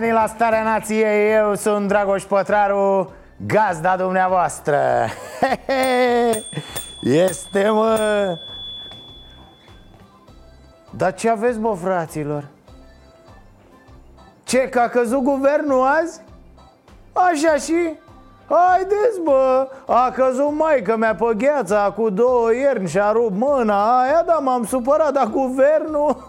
venit la Starea Nației, eu sunt Dragoș Pătraru, gazda dumneavoastră Este mă Dar ce aveți bă fraților? Ce, că a căzut guvernul azi? Așa și? Haideți bă, a căzut maică mea pe gheața cu două ierni și a rupt mâna aia, dar m-am supărat, dar guvernul...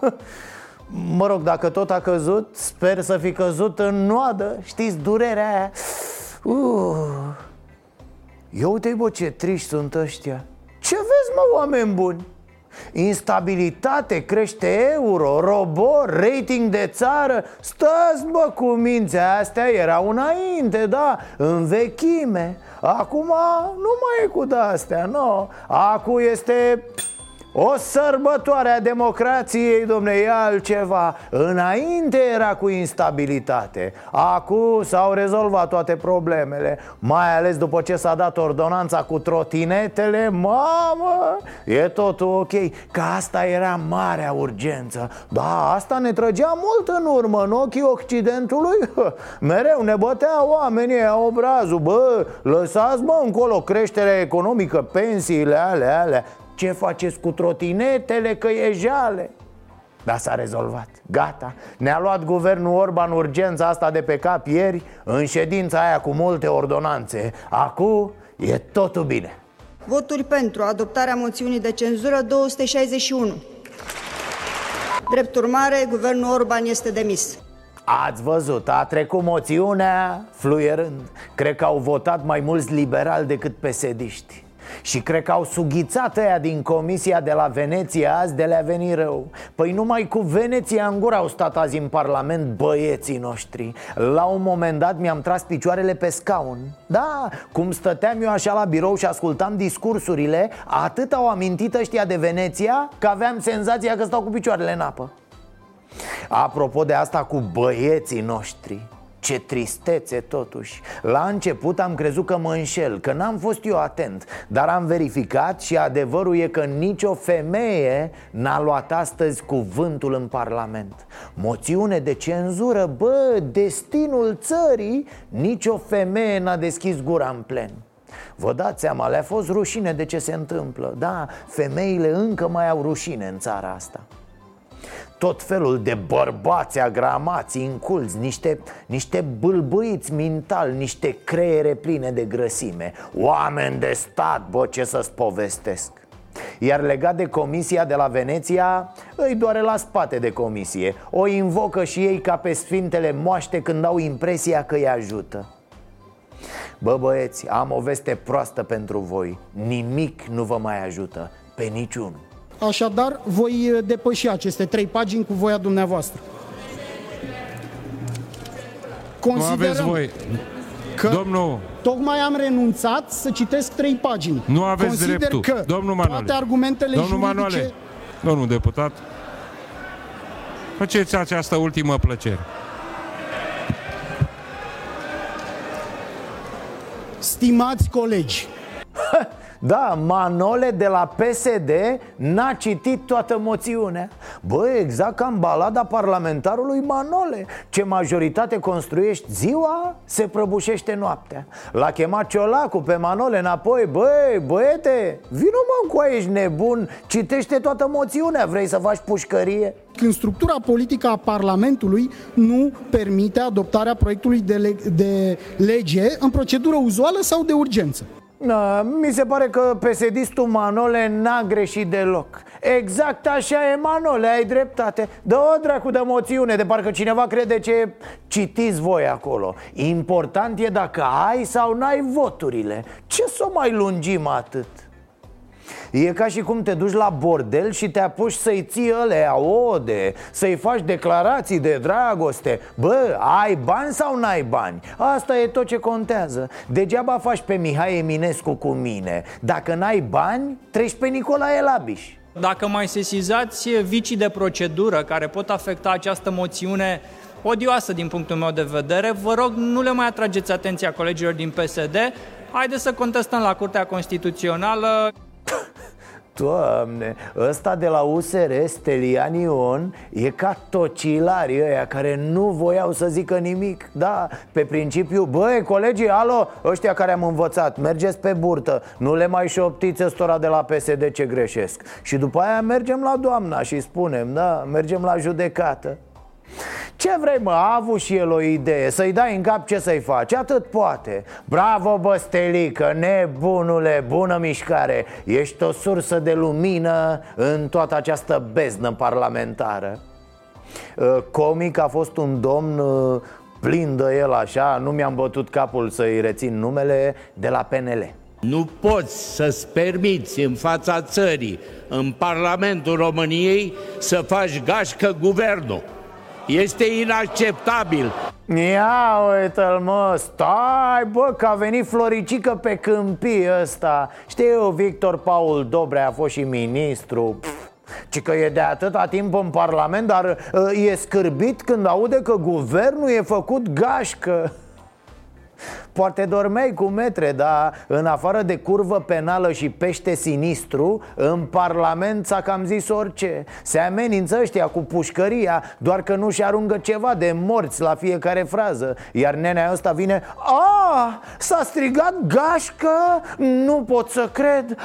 Mă rog, dacă tot a căzut, sper să fi căzut în noadă Știți, durerea aia? Uh. Eu uite bă ce triști sunt ăștia. Ce vezi mă, oameni buni? Instabilitate, crește euro, robor, rating de țară. Stați bă cu mințea astea erau înainte, da, în vechime Acum nu mai e cu de-astea, nu. Acum este o sărbătoare a democrației, domne, e altceva. Înainte era cu instabilitate. Acum s-au rezolvat toate problemele Mai ales după ce s-a dat ordonanța cu trotinetele. Mamă, e totul ok Că asta era marea urgență. Da, asta ne trăgea mult în urmă în ochii Occidentului. Mereu ne bătea oamenii a obrazul. Bă, lăsați mă încolo creșterea economică, pensiile alea, alea ce faceți cu trotinetele, că e jale? Dar s-a rezolvat, gata. Ne-a luat guvernul Orban urgența asta de pe cap ieri În ședința aia cu multe ordonanțe. Acum e totul bine. Voturi pentru adoptarea moțiunii de cenzură 261. Drept urmare, guvernul Orban este demis. Ați văzut, a trecut moțiunea fluierând. Cred că au votat mai mulți liberali decât pesediști și cred că au sughițat ăia din comisia de la Veneția azi de le-a venit rău. Păi numai cu Veneția în gură au stat azi în Parlament băieții noștri. La un moment dat mi-am tras picioarele pe scaun. Da, cum stăteam eu așa la birou și ascultam discursurile Atât au amintit ăștia de Veneția că aveam senzația că stau cu picioarele în apă. Apropo de asta cu băieții noștri ce tristețe totuși. La început am crezut că mă înșel, că n-am fost eu atent Dar am verificat și adevărul e că nicio femeie n-a luat astăzi cuvântul în Parlament. Moțiune de cenzură, bă, destinul țării Nicio femeie n-a deschis gura în plen. Vă dați seama, le-a fost rușine de ce se întâmplă. Da, femeile încă mai au rușine în țara asta tot felul de bărbați agramați, inculți, niște, niște bâlbâiți mental, niște creiere pline de grăsime. Oameni de stat, bă, ce să-ți povestesc. Iar legat de comisia de la Veneția, îi doare la spate de comisie. O invocă și ei ca pe sfintele moaște când au impresia că îi ajută. Bă băieți, am o veste proastă pentru voi. Nimic nu vă mai ajută, pe niciunul Așadar, voi uh, depăși aceste trei pagini cu voia dumneavoastră. Nu aveți voi. că Domnul, tocmai am renunțat să citesc trei pagini. nu aveți Consider dreptul. că Domnul Manuale. toate argumentele Domnul juridice... Manuale. Domnul deputat. Faceți această ultimă plăcere. Stimați colegi, Da, Manole de la PSD n-a citit toată moțiunea. Bă, exact ca în balada parlamentarului Manole. Ce majoritate construiești ziua, se prăbușește noaptea. L-a chemat Ciolacu pe Manole înapoi. Băi, băiete, vină mă cu ești nebun. Citește toată moțiunea, vrei să faci pușcărie? când structura politică a Parlamentului nu permite adoptarea proiectului de, le- de lege în procedură uzuală sau de urgență. Na, mi se pare că pesedistul Manole n-a greșit deloc. Exact așa e Manole, ai dreptate. Dă-o dracu de moțiune, de parcă cineva crede ce citiți voi acolo. Important e dacă ai sau n-ai voturile. Ce să o mai lungim atât? E ca și cum te duci la bordel și te apuci să-i ții alea ode Să-i faci declarații de dragoste. Bă, ai bani sau n-ai bani? Asta e tot ce contează. Degeaba faci pe Mihai Eminescu cu mine. Dacă n-ai bani, treci pe Nicolae Labiș. Dacă mai sesizați vicii de procedură care pot afecta această moțiune odioasă din punctul meu de vedere, vă rog nu le mai atrageți atenția colegilor din PSD Haideți să contestăm la Curtea Constituțională Doamne, ăsta de la USR, Stelian Ion, e ca tocilarii ăia care nu voiau să zică nimic. Da, pe principiu, băi, colegii, alo, ăștia care am învățat, mergeți pe burtă Nu le mai șoptiți ăstora de la PSD ce greșesc. Și după aia mergem la doamna și spunem, da, mergem la judecată ce vrei mă, a avut și el o idee. Să-i dai în cap ce să-i faci, atât poate. Bravo băstelică, nebunule, bună mișcare. Ești o sursă de lumină în toată această beznă parlamentară. Ă, Comic a fost un domn ă, plin de el așa Nu mi-am bătut capul să-i rețin numele de la PNL nu poți să-ți permiți în fața țării, în Parlamentul României, să faci gașcă guvernul. Este inacceptabil. Ia uite-l mă, stai bă că a venit Floricică pe câmpii ăsta Știu, Victor Paul Dobre a fost și ministru Pff. Ci că e de atâta timp în Parlament, dar uh, e scârbit când aude că guvernul e făcut gașcă Poate dormeai cu metre, dar în afară de curvă penală și pește sinistru În Parlament s-a cam zis orice. Se amenință ăștia cu pușcăria Doar că nu-și arungă ceva de morți la fiecare frază. Iar nenea ăsta vine A, s-a strigat gașcă? Nu pot să cred.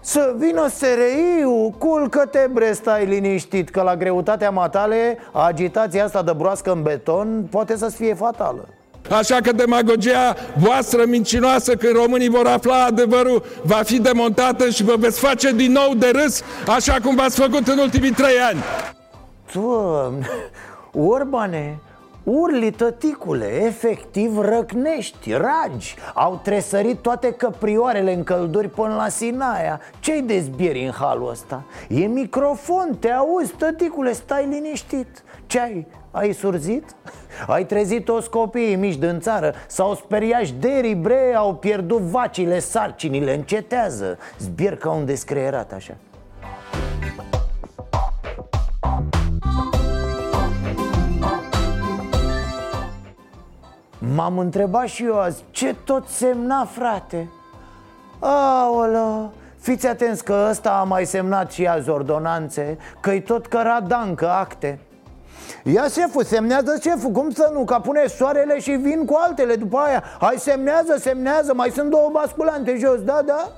Să vină SRI-ul, culcă-te bre, stai liniștit Că la greutatea matale, agitația asta de broască în beton poate să-ți fie fatală Așa că demagogia voastră mincinoasă când românii vor afla adevărul va fi demontată și vă veți face din nou de râs așa cum v-ați făcut în ultimii trei ani. Doamne, Orbane, Urli tăticule, efectiv răcnești, ragi Au tresărit toate căprioarele în călduri până la Sinaia Ce-i dezbieri în halul ăsta? E microfon, te auzi tăticule, stai liniștit Ce ai? Ai surzit? Ai trezit toți copiii mici din țară S-au speriat derii, bre, au pierdut vacile, sarcinile, încetează Zbier ca un descreierat așa M-am întrebat și eu azi Ce tot semna, frate? Aolă Fiți atenți că ăsta a mai semnat și azi ordonanțe Că-i tot căradancă acte Ia șeful, semnează șeful, cum să nu? Ca pune soarele și vin cu altele după aia Hai semnează, semnează, mai sunt două basculante jos, da, da?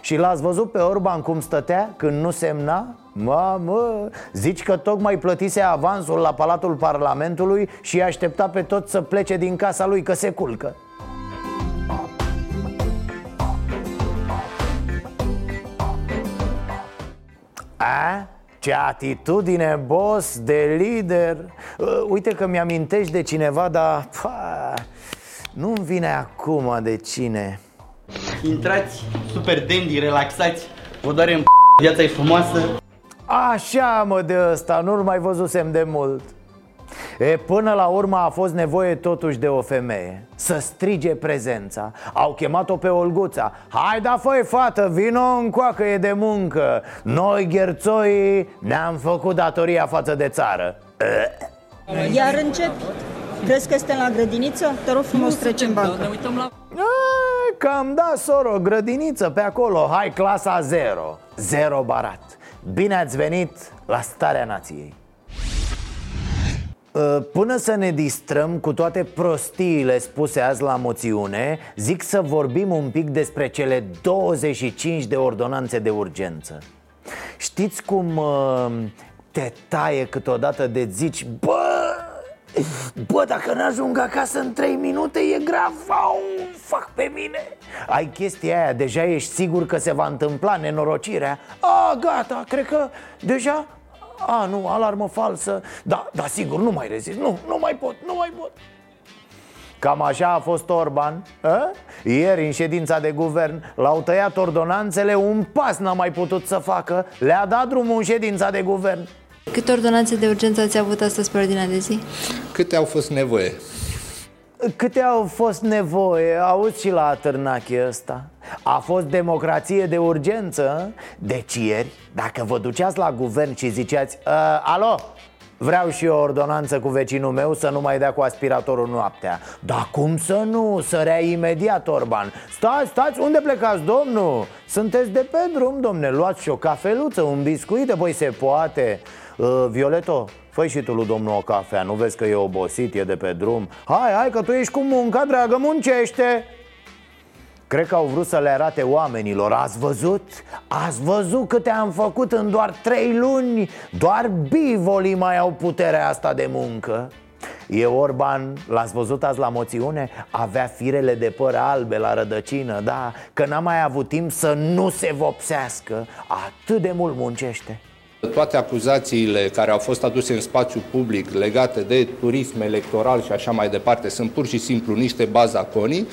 Și l-ați văzut pe Orban cum stătea când nu semna? Mamă, zici că tocmai plătise avansul la Palatul Parlamentului și aștepta pe tot să plece din casa lui că se culcă A? Ce atitudine, boss, de lider. Uh, Uite că mi-amintești de cineva, dar nu-mi vine acum de cine. Intrați super dandy, relaxați Vă doare în viața e frumoasă. Așa mă de ăsta, nu-l mai văzusem de mult E, până la urmă a fost nevoie totuși de o femeie Să strige prezența. Au chemat-o pe Olguța. Hai da făi fată, vino încoacă e de muncă. Noi gherțoi ne-am făcut datoria față de țară. Iar începi? Crezi că este la grădiniță? Te rog frumos, trece în bancă. Ne uităm la... A, Cam da, soro, grădiniță pe acolo. Hai clasa 0 Zero barat. Bine ați venit la Starea Nației. Uh, Până să ne distrăm cu toate prostiile spuse azi la moțiune Zic să vorbim un pic despre cele 25 de ordonanțe de urgență. Știți cum uh, te taie câteodată de zici Bă, bă, dacă n-ajung acasă în 3 minute e grav Au, fac pe mine. Ai chestia aia, deja ești sigur că se va întâmpla nenorocirea? A, gata, cred că deja a, nu, alarmă falsă Da, da, sigur, nu mai rezist Nu, nu mai pot, nu mai pot Cam așa a fost Orban a? Ieri în ședința de guvern L-au tăiat ordonanțele, un pas n-a mai putut să facă Le-a dat drumul în ședința de guvern Câte ordonanțe de urgență ați avut astăzi pe ordinea de zi? Câte au fost nevoie? Câte au fost nevoie, auzi și la atârnache ăsta. A fost democrație de urgență? Deci ieri, dacă vă duceați la guvern și ziceați Alo, Vreau și o ordonanță cu vecinul meu să nu mai dea cu aspiratorul noaptea. Dar cum să nu? Sărea imediat Orban. Stați, stați, unde plecați, domnul? Sunteți de pe drum, domne Luați și o cafeluță, un biscuit, de voi se poate. Uh, Violeto, fă și tu lui domnul o cafea Nu vezi că e obosit, e de pe drum? Hai, hai că tu ești cu munca, dragă, muncește! Cred că au vrut să le arate oamenilor. Ați văzut? Ați văzut câte am făcut în doar trei luni? Doar bivolii mai au puterea asta de muncă. E Orban, l-ați văzut azi la moțiune? Avea firele de păr albe la rădăcină, da? Că n-a mai avut timp să nu se vopsească. Atât de mult muncește toate acuzațiile care au fost aduse în spațiu public legate de turism electoral și așa mai departe sunt pur și simplu niște bazaconii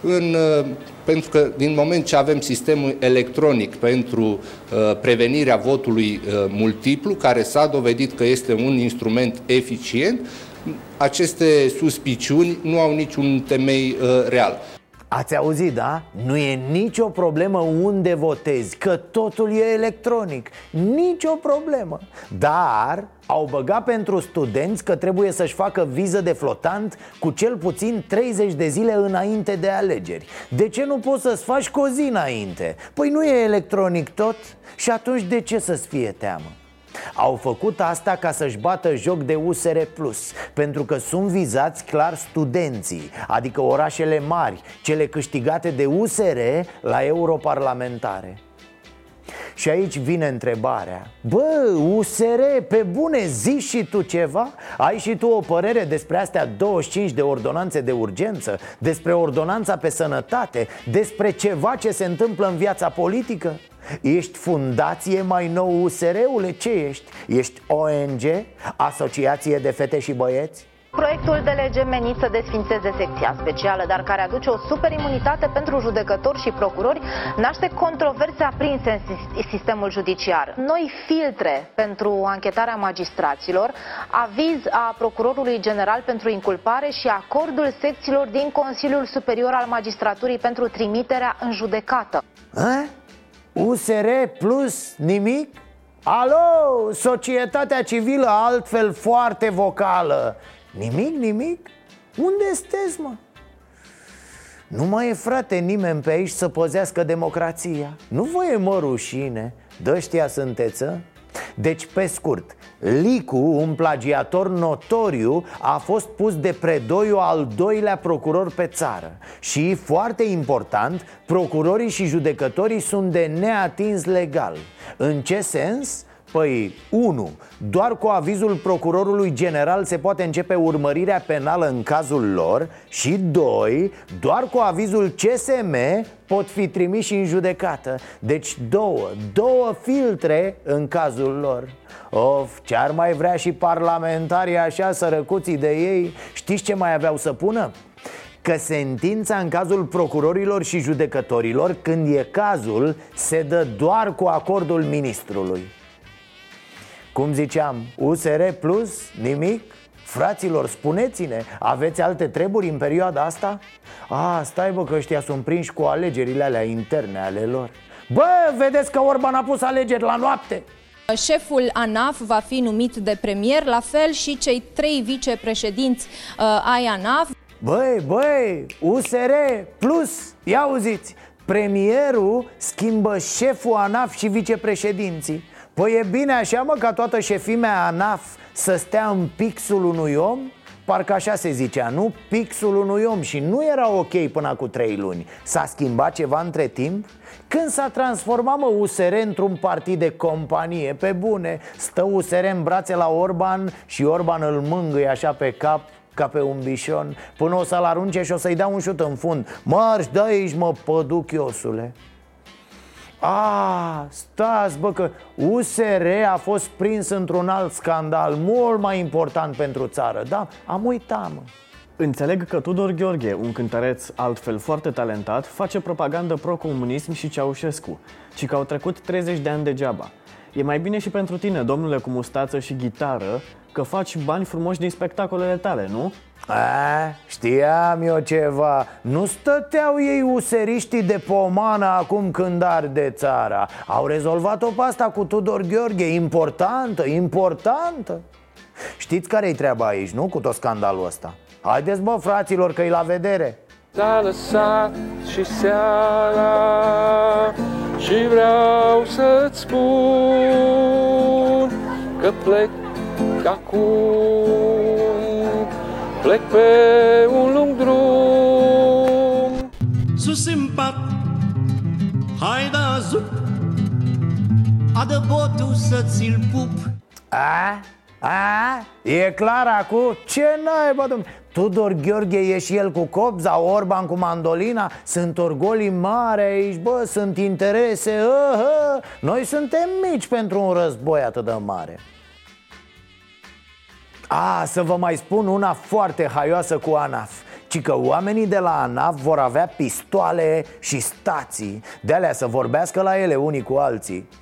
în, uh, pentru că din moment ce avem sistemul electronic pentru uh, prevenirea votului uh, multiplu, care s-a dovedit că este un instrument eficient, aceste suspiciuni nu au niciun temei uh, real. Ați auzit, da? Nu e nicio problemă unde votezi, că totul e electronic Nicio problemă Dar au băgat pentru studenți că trebuie să-și facă viză de flotant cu cel puțin 30 de zile înainte de alegeri De ce nu poți să-ți faci cu o zi înainte? Păi nu e electronic tot? Și atunci de ce să-ți fie teamă? Au făcut asta ca să-și bată joc de USR Plus Pentru că sunt vizați clar studenții Adică orașele mari Cele câștigate de USR la europarlamentare și aici vine întrebarea Bă, USR, pe bune, zi și tu ceva? Ai și tu o părere despre astea 25 de ordonanțe de urgență? Despre ordonanța pe sănătate? Despre ceva ce se întâmplă în viața politică? Ești fundație mai nou USR-ule? Ce ești? Ești ONG? Asociație de fete și băieți? Proiectul de lege menit să desfințeze secția specială, dar care aduce o superimunitate pentru judecători și procurori, naște controverse aprinse în sistemul judiciar. Noi filtre pentru anchetarea magistraților, aviz a procurorului general pentru inculpare și acordul secțiilor din Consiliul Superior al Magistraturii pentru trimiterea în judecată. A? USR plus nimic? Alo, societatea civilă altfel foarte vocală Nimic, nimic? Unde sunteți, mă? Nu mai e, frate, nimeni pe aici să păzească democrația Nu vă e mă rușine Dă-știa sunteți, a? Deci, pe scurt, Licu, un plagiator notoriu, a fost pus de predoiu al doilea procuror pe țară Și, foarte important, procurorii și judecătorii sunt de neatins legal În ce sens? Păi, 1. Doar cu avizul procurorului general se poate începe urmărirea penală în cazul lor Și 2. Doar cu avizul CSM pot fi trimiși în judecată Deci două, două filtre în cazul lor Of, ce-ar mai vrea și parlamentarii așa sărăcuții de ei Știți ce mai aveau să pună? că sentința în cazul procurorilor și judecătorilor, când e cazul, se dă doar cu acordul ministrului. Cum ziceam, USR Plus, nimic? Fraților, spuneți-ne, aveți alte treburi în perioada asta? A, stai bă că ăștia sunt prinși cu alegerile alea interne ale lor Bă, vedeți că Orban a pus alegeri la noapte Șeful ANAF va fi numit de premier, la fel și cei trei vicepreședinți uh, ai ANAF. Băi, băi, USR plus, ia auziți, premierul schimbă șeful ANAF și vicepreședinții Păi e bine așa, mă, ca toată șefimea ANAF să stea în pixul unui om? Parcă așa se zicea, nu? Pixul unui om și nu era ok până cu trei luni S-a schimbat ceva între timp? Când s-a transformat, mă, USR într-un partid de companie, pe bune Stă USR în brațe la Orban și Orban îl mângâie așa pe cap ca pe un bișon Până o să-l arunce și o să-i dea un șut în fund Marș de aici, mă, păduchiosule a, stați bă că USR a fost prins într-un alt scandal Mult mai important pentru țară Da, am uitat mă Înțeleg că Tudor Gheorghe, un cântăreț altfel foarte talentat, face propagandă pro-comunism și Ceaușescu, ci că au trecut 30 de ani degeaba. E mai bine și pentru tine, domnule cu mustață și gitară, că faci bani frumoși din spectacolele tale, nu? A, știam eu ceva. Nu stăteau ei useriștii de pomană acum când arde țara. Au rezolvat-o pe asta cu Tudor Gheorghe. Importantă, importantă. Știți care-i treaba aici, nu? Cu tot scandalul ăsta? Haideți bă, fraților, că-i la vedere. S-a lăsat și seara Și vreau să-ți spun Că plec acum. Plec pe un lung drum. Sus în pat Hai da zup. Adă botul să ți-l pup. A? A? E clar acum? Ce naiba, domnule? Tudor Gheorghe e și el cu copza, Orban cu mandolina Sunt orgolii mari aici, bă, sunt interese uh, uh. Noi suntem mici pentru un război atât de mare A, să vă mai spun una foarte haioasă cu ANAF ci că oamenii de la ANAF vor avea pistoale și stații De alea să vorbească la ele unii cu alții Kș,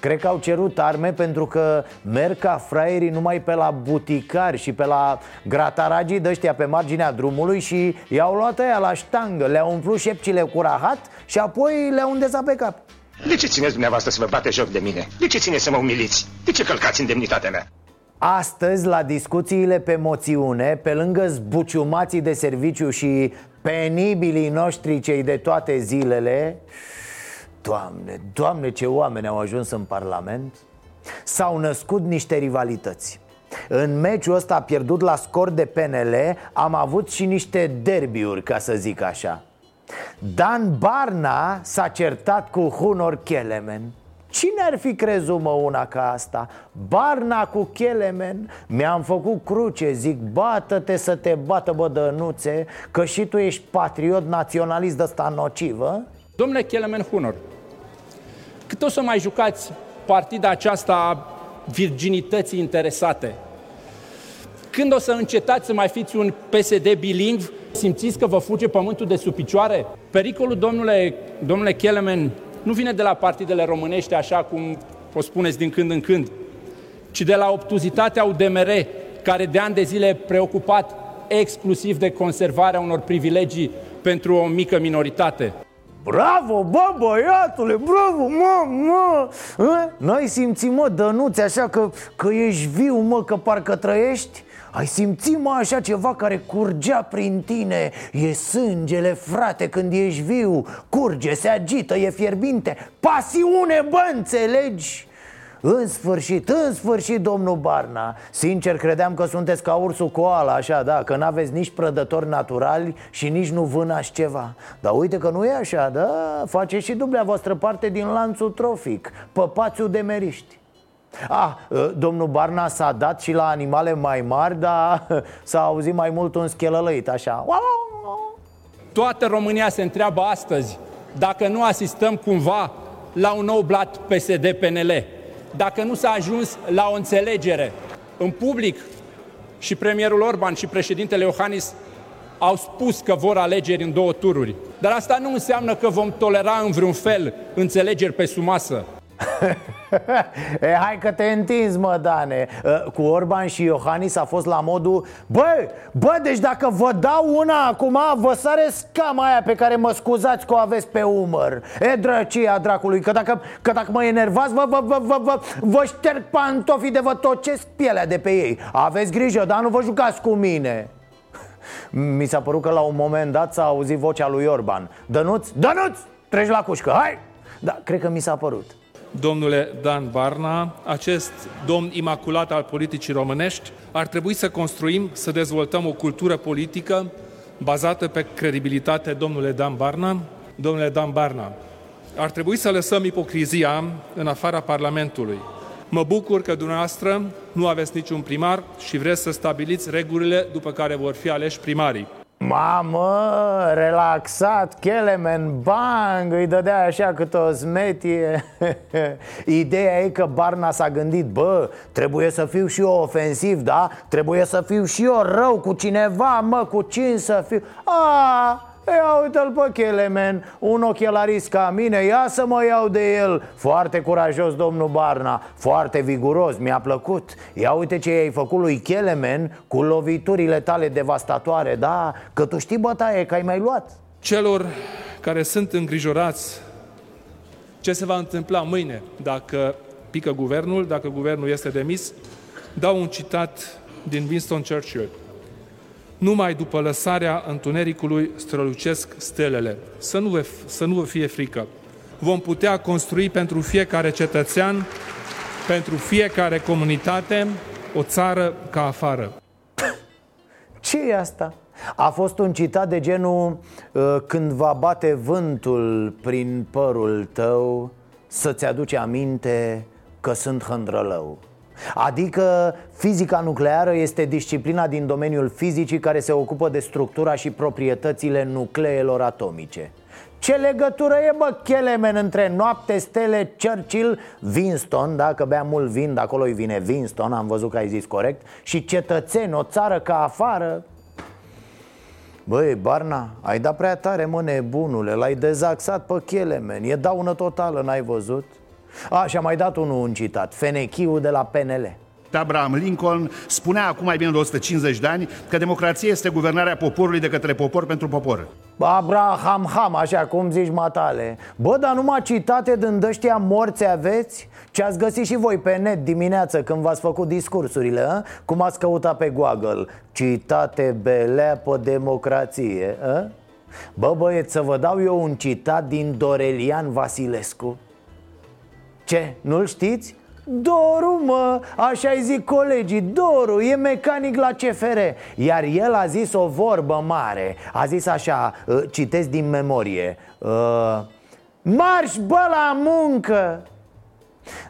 Cred că au cerut arme pentru că merg ca fraierii numai pe la buticari și pe la grataragii de ăștia pe marginea drumului și i-au luat aia la ștangă, le-au umplut șepcile cu rahat și apoi le-au îndesat pe cap. De ce țineți dumneavoastră să vă bate joc de mine? De ce țineți să mă umiliți? De ce călcați indemnitatea mea? Astăzi, la discuțiile pe moțiune, pe lângă zbuciumații de serviciu și penibilii noștri cei de toate zilele Doamne, doamne ce oameni au ajuns în Parlament. S-au născut niște rivalități. În meciul ăsta pierdut la scor de PNL Am avut și niște derbiuri, ca să zic așa. Dan Barna s-a certat cu Hunor Kelemen. Cine ar fi crezut, mă, una ca asta? Barna cu Kelemen? Mi-am făcut cruce, zic Bată-te să te bată, bă, dănuțe Că și tu ești patriot naționalist ăsta nocivă. Domnule Kelemen Hunor, cât o să mai jucați partida aceasta a virginității interesate? Când o să încetați să mai fiți un PSD bilingv? Simțiți că vă fuge pământul de sub picioare? Pericolul, domnule, domnule Kelemen, nu vine de la partidele românești, așa cum o spuneți din când în când, ci de la obtuzitatea UDMR, care de ani de zile e preocupat exclusiv de conservarea unor privilegii pentru o mică minoritate. Bravo, bă, băiatule, bravo, mă, mă A? N-ai simțit, mă, dănuțe, așa că, că ești viu, mă, că parcă trăiești? Ai simțit, mă, așa ceva care curgea prin tine E sângele, frate, când ești viu Curge, se agită, e fierbinte Pasiune, bă, înțelegi? În sfârșit, în sfârșit, domnul Barna Sincer, credeam că sunteți ca ursul koala, așa, da Că n-aveți nici prădători naturali și nici nu vânați ceva. Dar uite că nu e așa, da? Faceți și dumneavoastră parte din lanțul trofic Păpațiul de meriști. Ah, domnul Barna s-a dat și la animale mai mari, dar s-a auzit mai mult un schelălăit, așa. Toată România se întreabă astăzi dacă nu asistăm cumva la un nou blat PSD-PNL dacă nu s-a ajuns la o înțelegere în public și premierul Orban și președintele Iohannis au spus că vor alegeri în două tururi. Dar asta nu înseamnă că vom tolera în vreun fel înțelegeri pe sumasă. e, hai că te întinzi, mă, Dane. Cu Orban și Iohannis a fost la modul Bă, bă, deci dacă vă dau una acum Vă sare scama aia pe care mă scuzați că o aveți pe umăr. E drăcia dracului Că dacă, că dacă mă enervați Vă, vă, vă, vă, vă, vă șterg pantofii de vă tocesc pielea de pe ei. Aveți grijă, dar nu vă jucați cu mine. Mi s-a părut că la un moment dat s-a auzit vocea lui Orban. Dănuț, Dănuț, treci la cușcă, hai! Da, cred că mi s-a părut domnule Dan Barna, acest domn imaculat al politicii românești, ar trebui să construim, să dezvoltăm o cultură politică bazată pe credibilitate, domnule Dan Barna. Domnule Dan Barna, ar trebui să lăsăm ipocrizia în afara Parlamentului. Mă bucur că dumneavoastră nu aveți niciun primar și vreți să stabiliți regulile după care vor fi aleși primarii. Mamă, relaxat, Kelemen, bang, îi dădea așa cât o smetie Ideea e că Barna s-a gândit, bă, trebuie să fiu și eu ofensiv, da? Trebuie să fiu și eu rău cu cineva, mă, cu cine să fiu A, Ia uite-l pe Kelemen, un ochelarist ca mine, ia să mă iau de el. Foarte curajos domnul Barna, foarte viguros, mi-a plăcut. Ia uite ce ai făcut lui Kelemen cu loviturile tale devastatoare Da, că tu știi bătaie, că ai mai luat. Celor care sunt îngrijorați ce se va întâmpla mâine? Dacă pică guvernul, dacă guvernul este demis, dau un citat din Winston Churchill. Numai după lăsarea întunericului strălucesc stelele. Să nu, vă, să nu vă fie frică. Vom putea construi pentru fiecare cetățean, pentru fiecare comunitate, o țară ca afară. ce e asta? A fost un citat de genul uh, Când va bate vântul prin părul tău Să-ți aduce aminte că sunt hândrălău Adică fizica nucleară este disciplina din domeniul fizicii care se ocupă de structura și proprietățile nucleelor atomice ce legătură e, bă, Kelemen, între noapte, stele, Churchill, Winston, dacă bea mult vin, de acolo îi vine Winston, am văzut că ai zis corect Și cetățeni, o țară ca afară Băi, Barna, ai dat prea tare, mă, nebunule L-ai dezaxat pe Kelemen E daună totală, n-ai văzut? A, și-a mai dat unul un citat Fenechiu de la PNL Abraham Lincoln spunea acum mai bine de 150 de ani că democrația este guvernarea poporului de către popor pentru popor. Abraham Ham, așa cum zici matale Bă, dar numai citate din ăștia morți aveți? Ce ați găsit și voi pe net dimineață când v-ați făcut discursurile, a? Cum ați căutat pe Google Citate belea pe democrație, a? Bă, băieți, să vă dau eu un citat din Dorelian Vasilescu Ce, nu-l știți? Doru, mă, așa-i zic colegii, Doru, e mecanic la CFR Iar el a zis o vorbă mare. A zis așa, uh, citesc din memorie uh, Marș, bă, la muncă!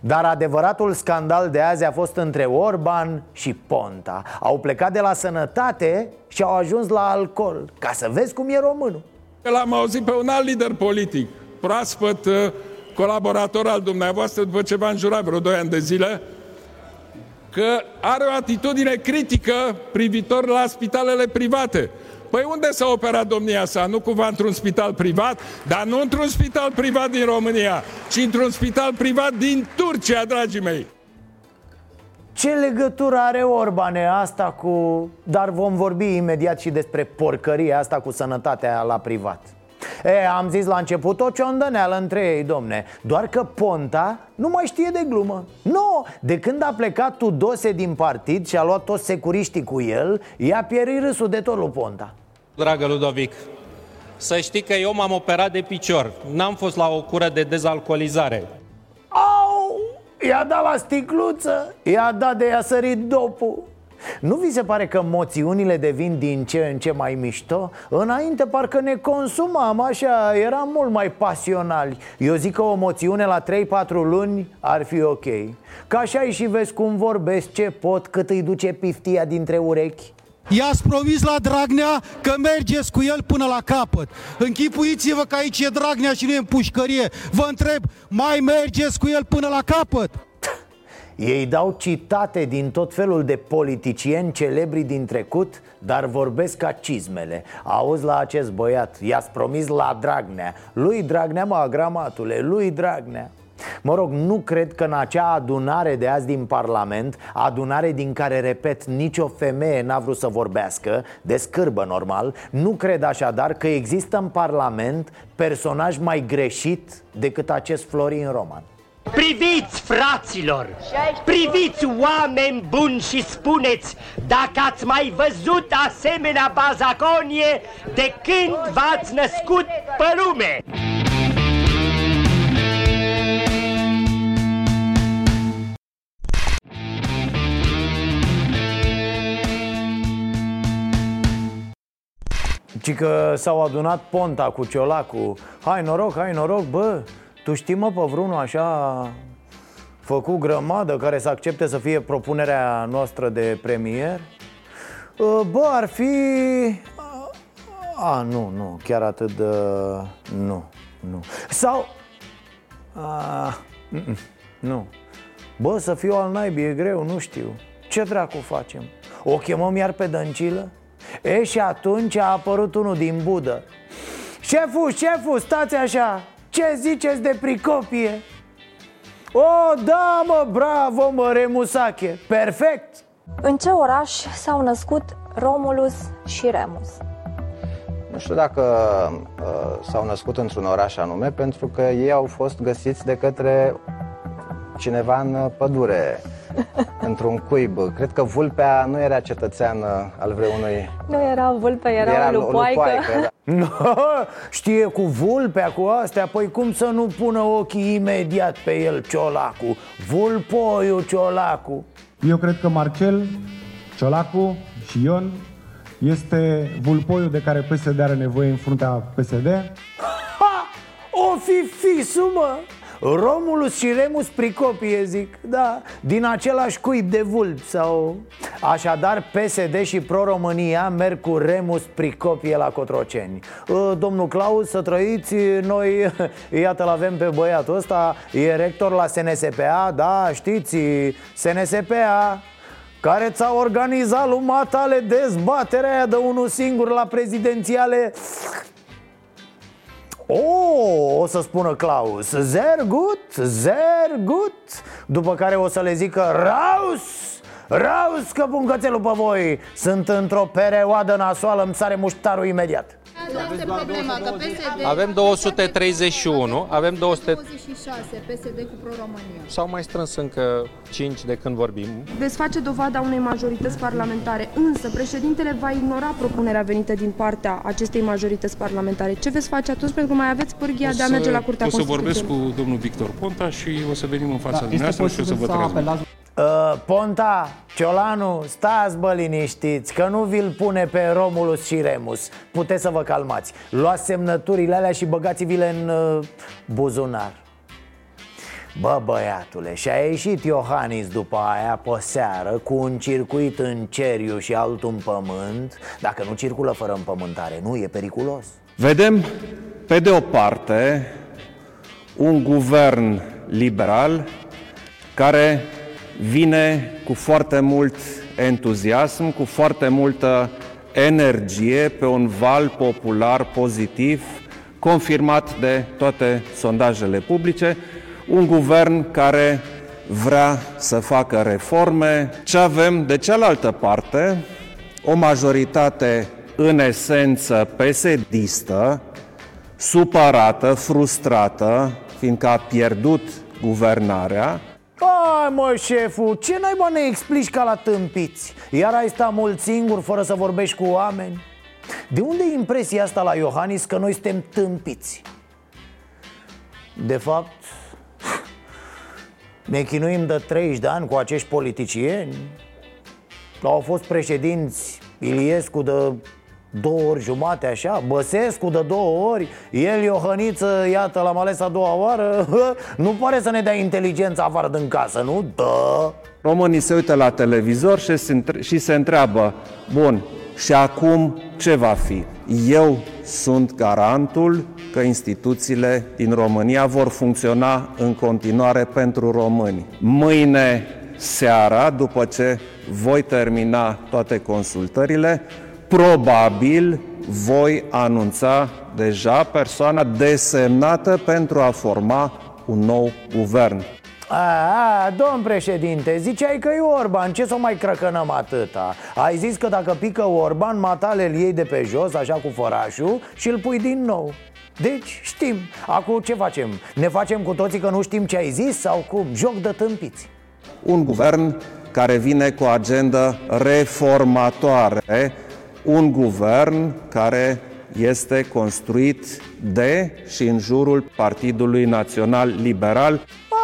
Dar adevăratul scandal de azi a fost între Orban și Ponta. Au plecat de la sănătate și au ajuns la alcool. Ca să vezi cum e românul. L-am auzit pe un alt lider politic Proaspăt uh, colaborator al dumneavoastră după ce v-a înjurat vreo 2 ani de zile că are o atitudine critică privitor la spitalele private. Păi unde s-a operat domnia sa? Nu cumva într-un spital privat? Dar nu într-un spital privat din România, ci într-un spital privat din Turcia, dragii mei. Ce legătură are Orbane asta cu... Dar vom vorbi imediat și despre porcăria asta cu sănătatea la privat E, am zis la început o ciondăneală între ei, domne. Doar că Ponta nu mai știe de glumă. Nu, de când a plecat Tudose din partid și a luat toți securiștii cu el I-a pierit râsul de tot lui Ponta. Dragă Ludovic, să știi că eu m-am operat de picior. N-am fost la o cură de dezalcoolizare. Au, i-a dat la sticluță I-a dat de i-a sărit dopul nu vi se pare că moțiunile devin din ce în ce mai mișto? Înainte parcă ne consumam așa, eram mult mai pasionali Eu zic că o moțiune la 3-4 luni ar fi ok Ca așa și vezi cum vorbesc, ce pot, cât îi duce piftia dintre urechi I-ați promis la Dragnea că mergeți cu el până la capăt. Închipuiți-vă că aici e Dragnea și nu e în pușcărie. Vă întreb, mai mergeți cu el până la capăt? Ei dau citate din tot felul de politicieni celebri din trecut Dar vorbesc ca cizmele Auzi la acest băiat, i-ați promis la Dragnea. Lui Dragnea, mă, agramatule, lui Dragnea. Mă rog, nu cred că în acea adunare de azi din Parlament Adunare din care, repet, nicio femeie n-a vrut să vorbească De scârbă normal Nu cred așadar că există în Parlament personaj mai greșit decât acest Florin Roman Priviți, fraților! Priviți, oameni buni și spuneți dacă ați mai văzut asemenea bazaconie de când v-ați născut pe lume! Ci că s-au adunat Ponta cu Ciolacu Hai noroc, hai noroc, bă Tu știi mă pe vreunul așa făcut grămadă care să accepte să fie propunerea noastră de premier? Uh, Bă, ar fi... A, nu, nu, chiar atât de... Nu, nu Sau... A, mm-mm, nu Bă, să fiu al naibii e greu, nu știu Ce dracu facem? O chemăm iar pe Dăncilă? E, și atunci a apărut unul din Budă Șeful, șeful, stați așa Ce ziceți de pricopie? O, da, mă, bravo, mă, Remusache Perfect În ce oraș s-au născut Romulus și Remus? Nu știu dacă uh, s-au născut într-un oraș anume, pentru că ei au fost găsiți de către cineva în uh, pădure, într-un cuib. Cred că vulpea nu era cetățean uh, al vreunui... Nu era vulpe, era, Era o lupoaică. lupoaică, da. No, știe cu vulpea, cu astea Păi cum să nu pună ochii imediat pe el ciolacu Vulpoiu ciolacu Eu cred că Marcel, Ciolacu și Ion este vulpoiul de care PSD are nevoie în fruntea PSD. Ha! O fi fisul, mă! Romulus și Remus Pricopie, zic Da, din același cuib de vulp sau... Așadar, PSD și Pro-România merg cu Remus Pricopie la Cotroceni. Uh, Domnul Claus, să trăiți, noi, iată-l avem pe băiatul ăsta E rector la SNSPA, da, știți, SNSPA care ți-a organizat lui matale dezbaterea aia de unul singur la prezidențiale Oh, o să spună Claus. Sehr gut, sehr gut După care o să le zică Raus, raus că pun cățelul pe voi Sunt într-o perioadă nasoală, îmi sare muștarul imediat Asta este problema, că PSD... Avem 231, avem 200... 26 PSD cu Pro-România. S-au mai strâns încă 5 de când vorbim. Veți face dovada unei majorități parlamentare, însă președintele va ignora propunerea venită din partea acestei majorități parlamentare. Ce veți face atunci? Pentru că mai aveți pârghia de a merge la Curtea o să vorbesc Constituțională. cu domnul Victor Ponta și o să venim în fața Da, dumneavoastră și o să vă transmitem. Uh, Ponta, Ciolanu, stați bă liniștiți Că nu vi-l pune pe Romulus și Remus. Puteți să vă calmați. Luați semnăturile alea și băgați-vi-le în uh, buzunar. Bă, băiatule, și-a ieșit Iohannis după aia pe seară Cu un circuit în ceriu și altul în pământ. Dacă nu circulă fără împământare, nu, e periculos. Vedem, pe de o parte, un guvern liberal care vine cu foarte mult entuziasm, cu foarte multă energie pe un val popular pozitiv, confirmat de toate sondajele publice, un guvern care vrea să facă reforme. Ce avem de cealaltă parte? O majoritate în esență pesedistă, supărată, frustrată, fiindcă a pierdut guvernarea, Ai mă șeful, ce naiba ne explici ca la tâmpiți? Iar ai sta mult singur fără să vorbești cu oameni? De unde e impresia asta la Iohannis că noi suntem tâmpiți? De fapt, ne chinuim de 30 de ani cu acești politicieni Au fost președinți Iliescu de două ori jumate așa Băsescu de două ori El Iohăniță, iată, l-am ales a doua oară Nu pare să ne dea inteligența afară din casă, nu? Da Românii se uită la televizor și se, între- și se întreabă, bun, și acum ce va fi? Eu sunt garantul că instituțiile din România vor funcționa în continuare pentru români. Mâine seara, după ce voi termina toate consultările, probabil voi anunța deja persoana desemnată pentru a forma un nou guvern. A, a, domn președinte, ziceai că e Orban, ce să o mai crăcănăm atâta? Ai zis că dacă pică Orban, matale îl iei de pe jos, așa cu fărașul, și îl pui din nou Deci știm, acum ce facem? Ne facem cu toții că nu știm ce ai zis sau cum? Joc de tâmpiți un guvern care vine cu o agendă reformatoare, un guvern care este construit de și în jurul Partidului Național Liberal.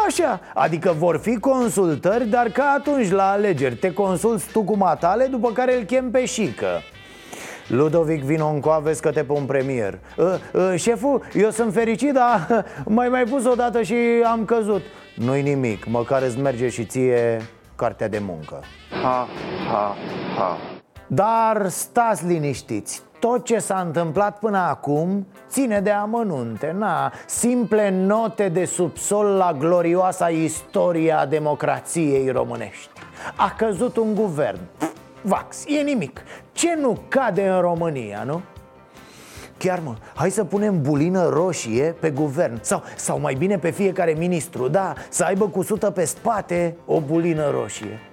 Așa, adică vor fi consultări, dar ca atunci la alegeri. Te consulți tu cu matale, după care îl chem pe șică. Ludovic, vino încoa, vezi că te pun premier. Uh, uh, Șeful, eu sunt fericit, dar mai mai pus odată și am căzut. Nu-i nimic, măcar îți merge și ție cartea de muncă. Ha, ha, ha. Dar stați liniștiți tot ce s-a întâmplat până acum ține de amănunte, na, simple note de subsol la glorioasa istoria democrației românești. A căzut un guvern, Pff, vax, e nimic. Ce nu cade în România, nu? Chiar mă, hai să punem bulină roșie pe guvern Sau, sau mai bine pe fiecare ministru Da, să aibă cu sută pe spate o bulină roșie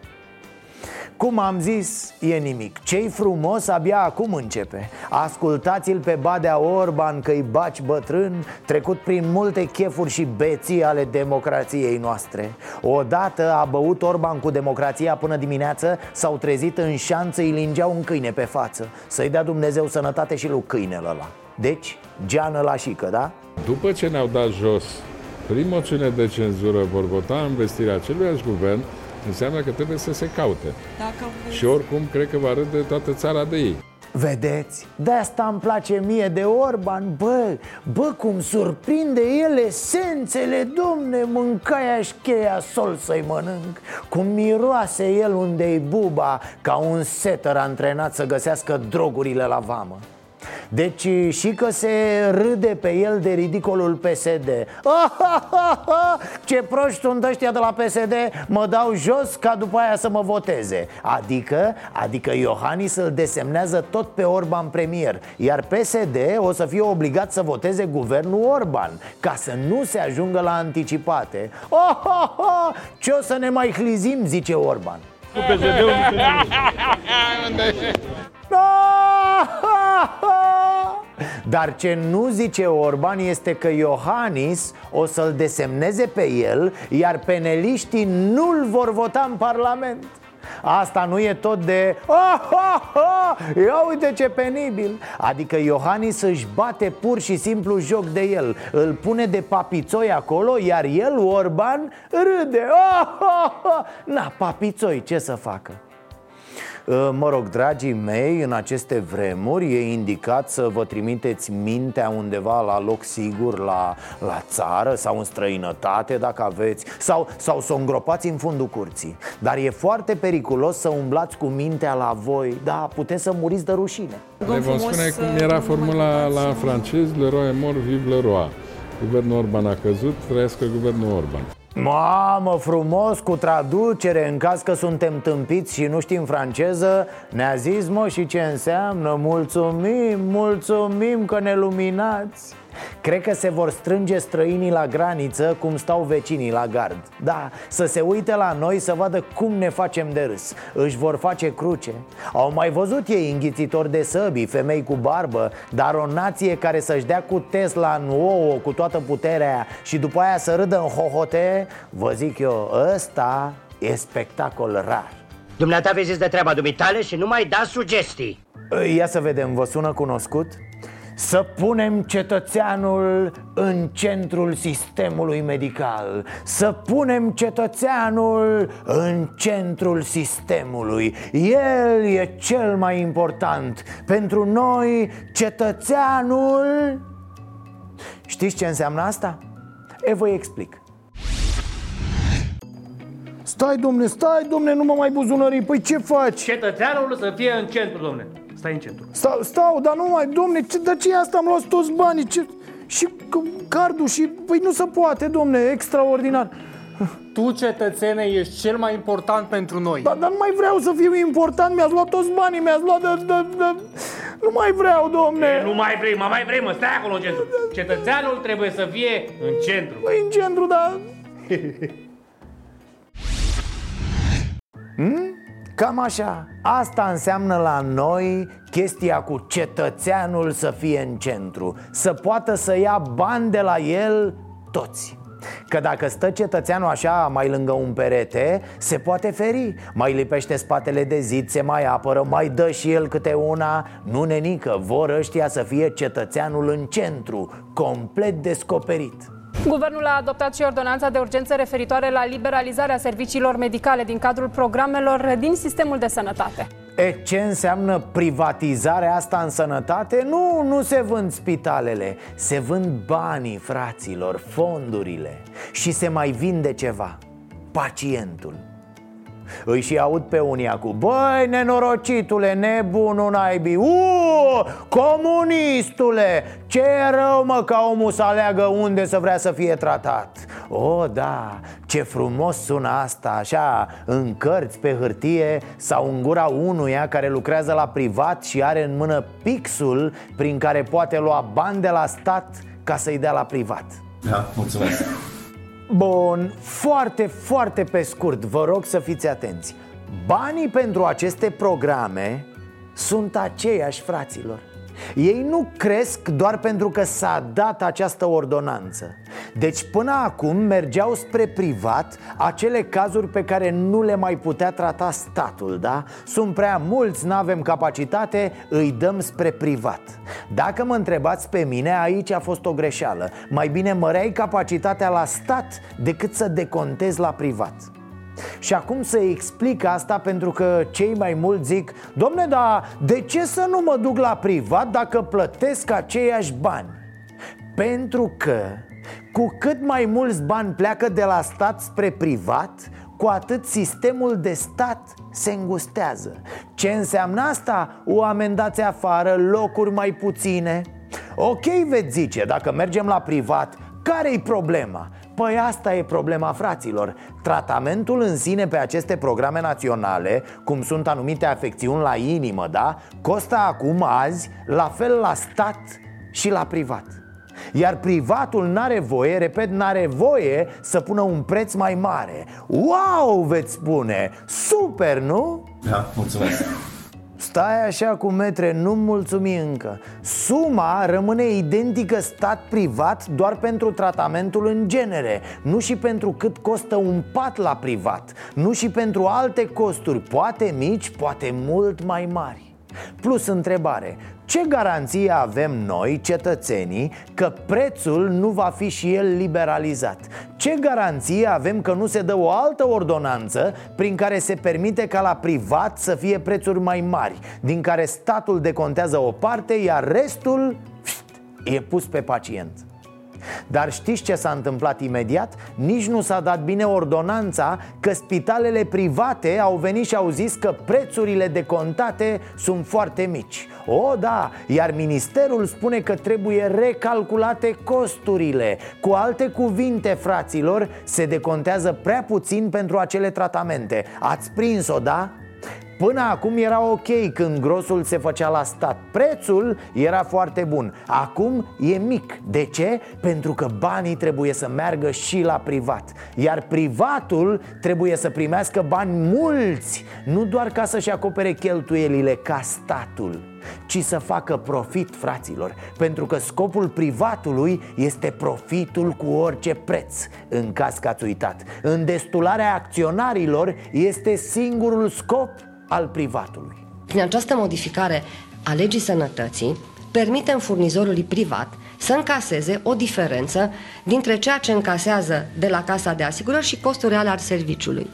cum am zis, e nimic. Ce-i frumos abia acum începe. Ascultați-l pe Badea Orban că-i baci bătrân Trecut prin multe chefuri și beții ale democrației noastre. Odată a băut Orban cu democrația până dimineață S-au trezit în șanță, îi lingeau un câine pe față. Să-i dea Dumnezeu sănătate și lui câinele ăla. Deci, geană la șică, da? După ce ne-au dat jos prin moțiune de cenzură vor vota investirea aceluiași guvern, înseamnă că trebuie să se caute. Dacă Și oricum, cred că va râde toată țara de ei. Vedeți? De asta îmi place mie de Orban Bă, bă, cum surprinde el esențele Domne, mâncaia și cheia sol să-i mănânc Cum miroase el unde-i buba Ca un setter antrenat să găsească drogurile la vamă deci și că se râde pe el de ridicolul PSD ah, ah, ah, ah, Ce proști sunt ăștia de la PSD Mă dau jos ca după aia să mă voteze. Adică, adică Iohannis îl desemnează tot pe Orban premier Iar PSD o să fie obligat să voteze guvernul Orban Ca să nu se ajungă la anticipate. Oh, oh, oh, Ce o să ne mai hlizim, zice Orban. Cu PSD-ul Dar ce nu zice Orban este că Iohannis o să-l desemneze pe el Iar peneliștii nu-l vor vota în Parlament Asta nu e tot de oh, oh, oh, Ia uite ce penibil Adică Iohannis își bate pur și simplu joc de el Îl pune de papițoi acolo Iar el, Orban, râde oh, oh, oh. Na, papițoi, ce să facă? Mă rog, dragii mei, în aceste vremuri e indicat să vă trimiteți mintea undeva la loc sigur, la, la țară sau în străinătate dacă aveți Sau, sau să o îngropați în fundul curții. Dar e foarte periculos să umblați cu mintea la voi. Da, puteți să muriți de rușine. Le vom spune cum era formula la francez, le roi est mort, vive le roi Guvernul Orban a căzut, trăiască guvernul Orban Mamă, frumos, cu traducere În caz că suntem tâmpiți și nu știm franceză Ne-a zis, mă, și ce înseamnă? Mulțumim, mulțumim că ne luminați Cred că se vor strânge străinii la graniță cum stau vecinii la gard Da, să se uite la noi să vadă cum ne facem de râs Își vor face cruce Au mai văzut ei înghițitori de săbii, femei cu barbă Dar o nație care să-și dea cu Tesla în ouă cu toată puterea Și după aia să râdă în hohote Vă zic eu, ăsta e spectacol rar Dumneata vezi de treaba dumitale și nu mai da sugestii. Ia să vedem, vă sună cunoscut? Să punem cetățeanul în centrul sistemului medical Să punem cetățeanul în centrul sistemului El e cel mai important Pentru noi, cetățeanul... Știți ce înseamnă asta? E, vă explic Stai, domne, stai, domne, nu mă mai buzunării Păi ce faci? Cetățeanul să fie în centru, domne. Stai în centru. Stau, stau dar nu mai, domne, ce, de ce asta am luat toți banii? Ce, și c- cardul și, păi nu se poate, domne, extraordinar Tu, cetățene, ești cel mai important pentru noi. Dar, dar nu mai vreau să fiu important, mi-ați luat toți banii, mi-ați luat de, de, de... Nu mai vreau, domne E, nu mai vrei, mă mai vrei, mă, stai acolo în centru. Cetățeanul trebuie să fie în centru. Păi în centru, da Hmm? Cam așa Asta înseamnă la noi chestia cu cetățeanul să fie în centru Să poată să ia bani de la el toți. Că dacă stă cetățeanul așa mai lângă un perete Se poate feri. Mai lipește spatele de zid, se mai apără Mai dă și el câte una. Nu nenică, vor ăștia să fie cetățeanul în centru Complet descoperit. Guvernul a adoptat și ordonanța de urgență referitoare la liberalizarea serviciilor medicale din cadrul programelor din sistemul de sănătate. E ce înseamnă privatizarea asta în sănătate? Nu, nu se vând spitalele Se vând banii, fraților, fondurile Și se mai vinde ceva Pacientul îi și aud pe unii acum. Băi, nenorocitule, nebunul naibii. Uuu, comunistule Ce e rău, mă, ca omul să aleagă unde să vrea să fie tratat. O, da, ce frumos sună asta Așa, în cărți, pe hârtie Sau în gura unuia care lucrează la privat Și are în mână pixul Prin care poate lua bani de la stat Ca să-i dea la privat. Da, mulțumesc Bun, foarte, foarte pe scurt, vă rog să fiți atenți. Banii pentru aceste programe sunt aceiași, fraților ei nu cresc doar pentru că s-a dat această ordonanță. Deci până acum mergeau spre privat acele cazuri pe care nu le mai putea trata statul, da? Sunt prea mulți, nu avem capacitate, îi dăm spre privat. Dacă mă întrebați pe mine, aici a fost o greșeală. Mai bine măreai capacitatea la stat decât să decontezi la privat și acum să explic asta pentru că cei mai mulți zic Domne, dar de ce să nu mă duc la privat dacă plătesc aceiași bani? Pentru că cu cât mai mulți bani pleacă de la stat spre privat cu atât sistemul de stat se îngustează Ce înseamnă asta? Oameni dați afară, locuri mai puține Ok, veți zice, dacă mergem la privat, care-i problema? Păi asta e problema fraților Tratamentul în sine pe aceste programe naționale Cum sunt anumite afecțiuni la inimă, da? Costă acum, azi, la fel la stat și la privat iar privatul n-are voie, repet, n-are voie să pună un preț mai mare Wow, veți spune! Super, nu? Da, mulțumesc Stai așa cu metre, nu mulțumi încă. Suma rămâne identică stat-privat doar pentru tratamentul în genere Nu și pentru cât costă un pat la privat Nu și pentru alte costuri, poate mici, poate mult mai mari. Plus întrebare, ce garanție avem noi, cetățenii, că prețul nu va fi și el liberalizat? Ce garanție avem că nu se dă o altă ordonanță prin care se permite ca la privat să fie prețuri mai mari, din care statul decontează o parte, iar restul pst, e pus pe pacient? Dar știți ce s-a întâmplat imediat? Nici nu s-a dat bine ordonanța că spitalele private au venit și au zis că prețurile de contate sunt foarte mici O, da, iar ministerul spune că trebuie recalculate costurile Cu alte cuvinte, fraților, se decontează prea puțin pentru acele tratamente Ați prins-o, da? Până acum era ok când grosul se făcea la stat. Prețul era foarte bun. Acum e mic. De ce? Pentru că banii trebuie să meargă și la privat. Iar privatul trebuie să primească bani mulți. Nu doar ca să-și acopere cheltuielile ca statul ci să facă profit, fraților. Pentru că scopul privatului este profitul cu orice preț. În caz că ați uitat. Îndestularea acționarilor este singurul scop al privatului. Prin această modificare a legii sănătății, permitem furnizorului privat să încaseze o diferență dintre ceea ce încasează de la casa de asigurări și costul real al serviciului.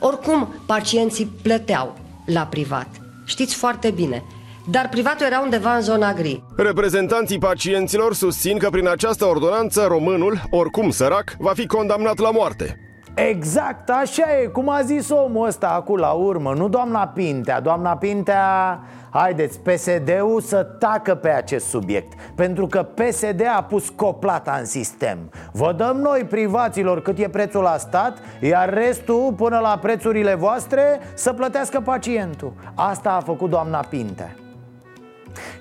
Oricum, pacienții plăteau la privat. Știți foarte bine, dar privatul era undeva în zona gri. Reprezentanții pacienților susțin că prin această ordonanță românul, oricum sărac, va fi condamnat la moarte. Exact, așa e, cum a zis omul ăsta acum la urmă Nu doamna Pintea, doamna Pintea Haideți, PSD-ul să tacă pe acest subiect Pentru că PSD a pus coplata în sistem. Vă dăm noi privaților cât e prețul la stat Iar restul, până la prețurile voastre, să plătească pacientul. Asta a făcut doamna Pintea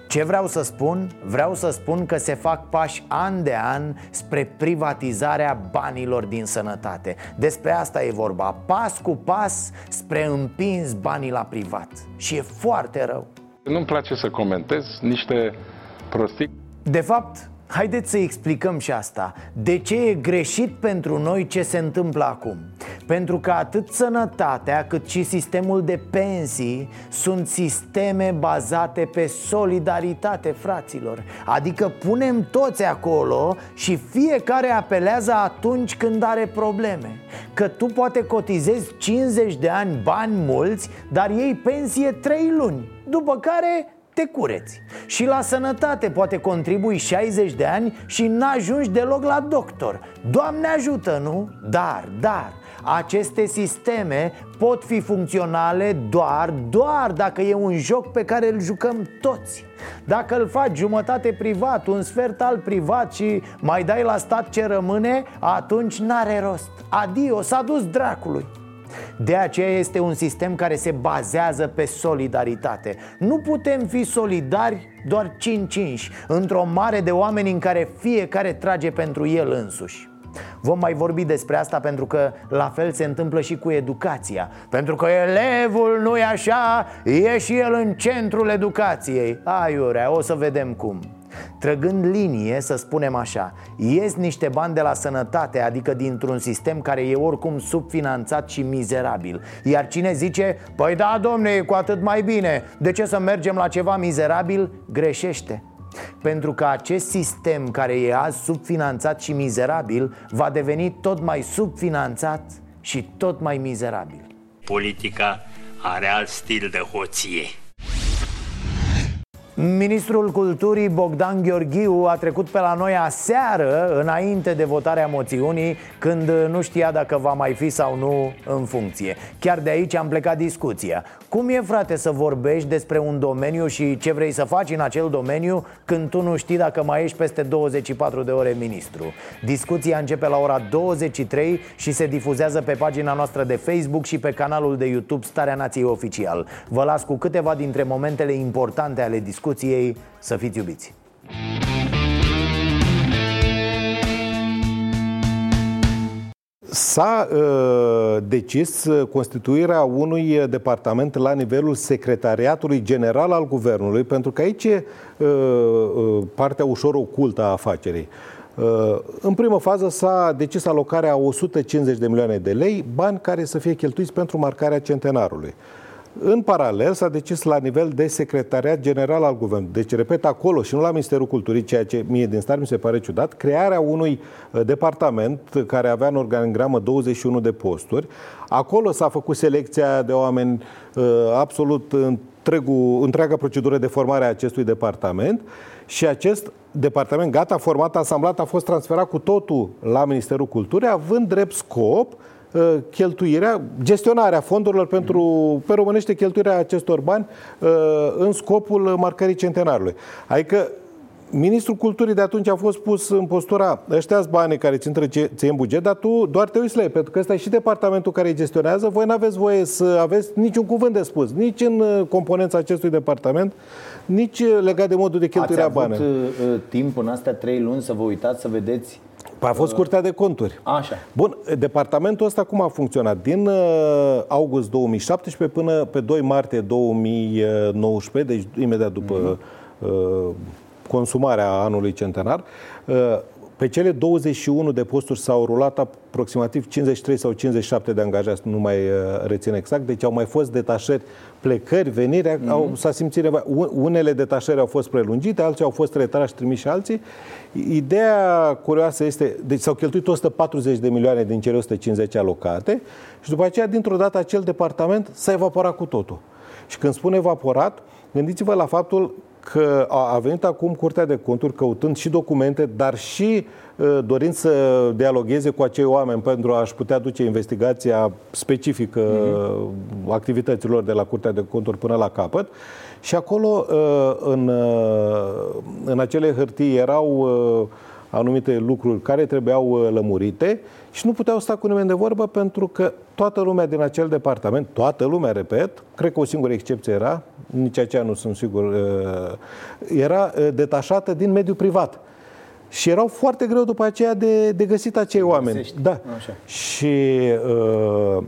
ce vreau să spun? Vreau să spun că se fac pași an de an spre privatizarea banilor din sănătate. Despre asta e vorba, pas cu pas spre împins banii la privat. Și e foarte rău. Nu-mi place să comentez niște prostii. De fapt, Haideți să explicăm și asta. De ce e greșit pentru noi ce se întâmplă acum? Pentru că atât sănătatea cât și sistemul de pensii sunt sisteme bazate pe solidaritate, fraților. Adică punem toți acolo și fiecare apelează atunci când are probleme. Că tu poate cotizezi 50 de ani bani mulți, dar ei pensie 3 luni După care te cureți. Și la sănătate poate contribui 60 de ani și n-ajungi deloc la doctor. Doamne ajută, nu? Dar, dar, aceste sisteme pot fi funcționale doar, doar dacă e un joc pe care îl jucăm toți. Dacă îl faci jumătate privat, un sfert al privat și mai dai la stat ce rămâne Atunci n-are rost. Adio, s-a dus dracului de aceea este un sistem care se bazează pe solidaritate. Nu putem fi solidari doar 5-5 Într-o mare de oameni în care fiecare trage pentru el însuși. Vom mai vorbi despre asta pentru că la fel se întâmplă și cu educația. Pentru că elevul nu e așa, e și el în centrul educației. Aiurea, o să vedem cum Trăgând linie, să spunem așa Ies niște bani de la sănătate, adică dintr-un sistem care e oricum subfinanțat și mizerabil Iar cine zice, păi da domne, e cu atât mai bine De ce să mergem la ceva mizerabil? Greșește pentru că acest sistem care e azi subfinanțat și mizerabil Va deveni tot mai subfinanțat și tot mai mizerabil Politica are alt stil de hoție. Ministrul Culturii Bogdan Gheorghiu a trecut pe la noi aseară Înainte de votarea moțiunii Când nu știa dacă va mai fi sau nu în funcție. Chiar de aici am plecat discuția. Cum e frate să vorbești despre un domeniu și ce vrei să faci în acel domeniu Când tu nu știi dacă mai ești peste 24 de ore ministru? Discuția începe la ora 23 și se difuzează pe pagina noastră de Facebook și pe canalul de YouTube Starea Nației Oficial. Vă las cu câteva dintre momentele importante ale discuției discuției Să fiți iubiți! S-a uh, decis constituirea unui departament la nivelul Secretariatului General al Guvernului, pentru că aici e uh, uh, partea ușor ocultă a afacerii. Uh, în primă fază s-a decis alocarea 150 de milioane de lei, bani care să fie cheltuiți pentru marcarea centenarului. În paralel s-a decis la nivel de secretariat general al guvernului. Deci, repet, acolo și nu la Ministerul Culturii, ceea ce mie din start mi se pare ciudat, crearea unui uh, departament care avea în organigramă 21 de posturi. Acolo s-a făcut selecția de oameni uh, absolut întregul, întreaga procedură de formare a acestui departament și acest departament gata, format, asamblat, a fost transferat cu totul la Ministerul Culturii, având drept scop Uh, cheltuirea, gestionarea fondurilor pentru, pe românește, cheltuirea acestor bani uh, în scopul marcării centenarului. Adică Ministrul Culturii de atunci a fost pus în postura ăștia bani care ți intră ție în buget, dar tu doar te uiți la ei, pentru că ăsta e și departamentul care îi gestionează. Voi nu aveți voie să aveți niciun cuvânt de spus, nici în uh, componența acestui departament, nici legat de modul de cheltuire a banilor. Ați avut timp în astea trei luni să vă uitați, să vedeți Păi a fost Curtea de Conturi. Așa. Bun, departamentul ăsta cum a funcționat? Din uh, august 2017 până pe 2 martie 2019, deci imediat după mm-hmm. uh, consumarea anului centenar, uh, pe cele 21 de posturi s-au rulat aproximativ 53 sau 57 de angajați, nu mai uh, rețin exact, deci au mai fost detașări, plecări, veniri, mm-hmm. au, s-a simțit nevoie. Unele detașări au fost prelungite, alții au fost retrași, trimiși alții. Ideea curioasă este, deci s-au cheltuit 140 de milioane din cele 150 alocate și după aceea, dintr-o dată, acel departament s-a evaporat cu totul. Și când spun evaporat, gândiți-vă la faptul că a venit acum Curtea de Conturi căutând și documente, dar și uh, dorind să dialogueze cu acei oameni pentru a-și putea duce investigația specifică mm-hmm. activităților de la Curtea de Conturi până la capăt. Și acolo, uh, în, în acele hârtii, erau anumite lucruri care trebuiau lămurite și nu puteau sta cu nimeni de vorbă pentru că toată lumea din acel departament, toată lumea, repet, cred că o singură excepție era, nici aceea nu sunt sigur, uh, era uh, detașată din mediul privat. Și erau foarte greu după aceea de, de găsit acei oameni. Găsești. Da. Așa. Și uh,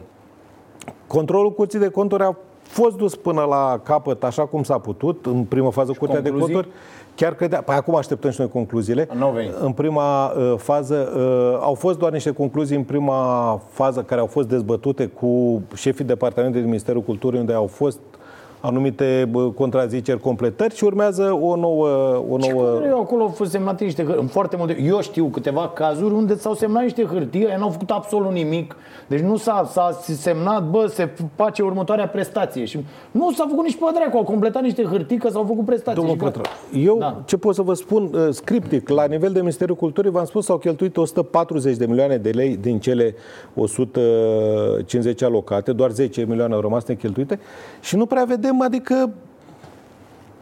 controlul curții de conturi a fost dus până la capăt așa cum s-a putut, în primă fază Curtea de Conturi chiar credea, păi acum așteptăm și noi concluziile. În prima uh, fază uh, au fost doar niște concluzii în prima fază care au fost dezbătute cu șefii departamentului din Ministerul Culturii, unde au fost anumite bă, contraziceri, completări și urmează o nouă... O nouă... Eu acolo au fost semnate niște hârtii. În foarte multe, eu știu câteva cazuri unde s-au semnat niște hârtii, ei n-au făcut absolut nimic. Deci nu s-a, s-a semnat, bă, se face următoarea prestație. Și nu s-a făcut nici pe dracu, au completat niște hârtii că s-au făcut prestații. Domnul și gata. Pătră, eu da. ce pot să vă spun, uh, scriptic, la nivel de Ministerul Culturii, v-am spus, s-au cheltuit 140 de milioane de lei din cele 150 alocate, doar 10 milioane au rămas necheltuite și nu prea vedem, adică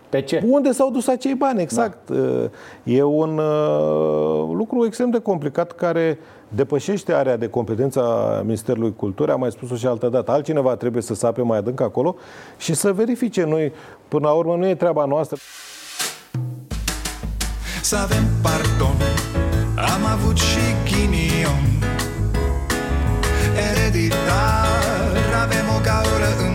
pe ce? Unde s-au dus acei bani, exact. Da. E un uh, lucru extrem de complicat care depășește area de competență a Ministerului Culturii, am mai spus-o și altă dată. Altcineva trebuie să sape mai adânc acolo și să verifice. Noi, până la urmă, nu e treaba noastră. Să avem pardon Am avut și ghinion Ereditar Avem o gaură în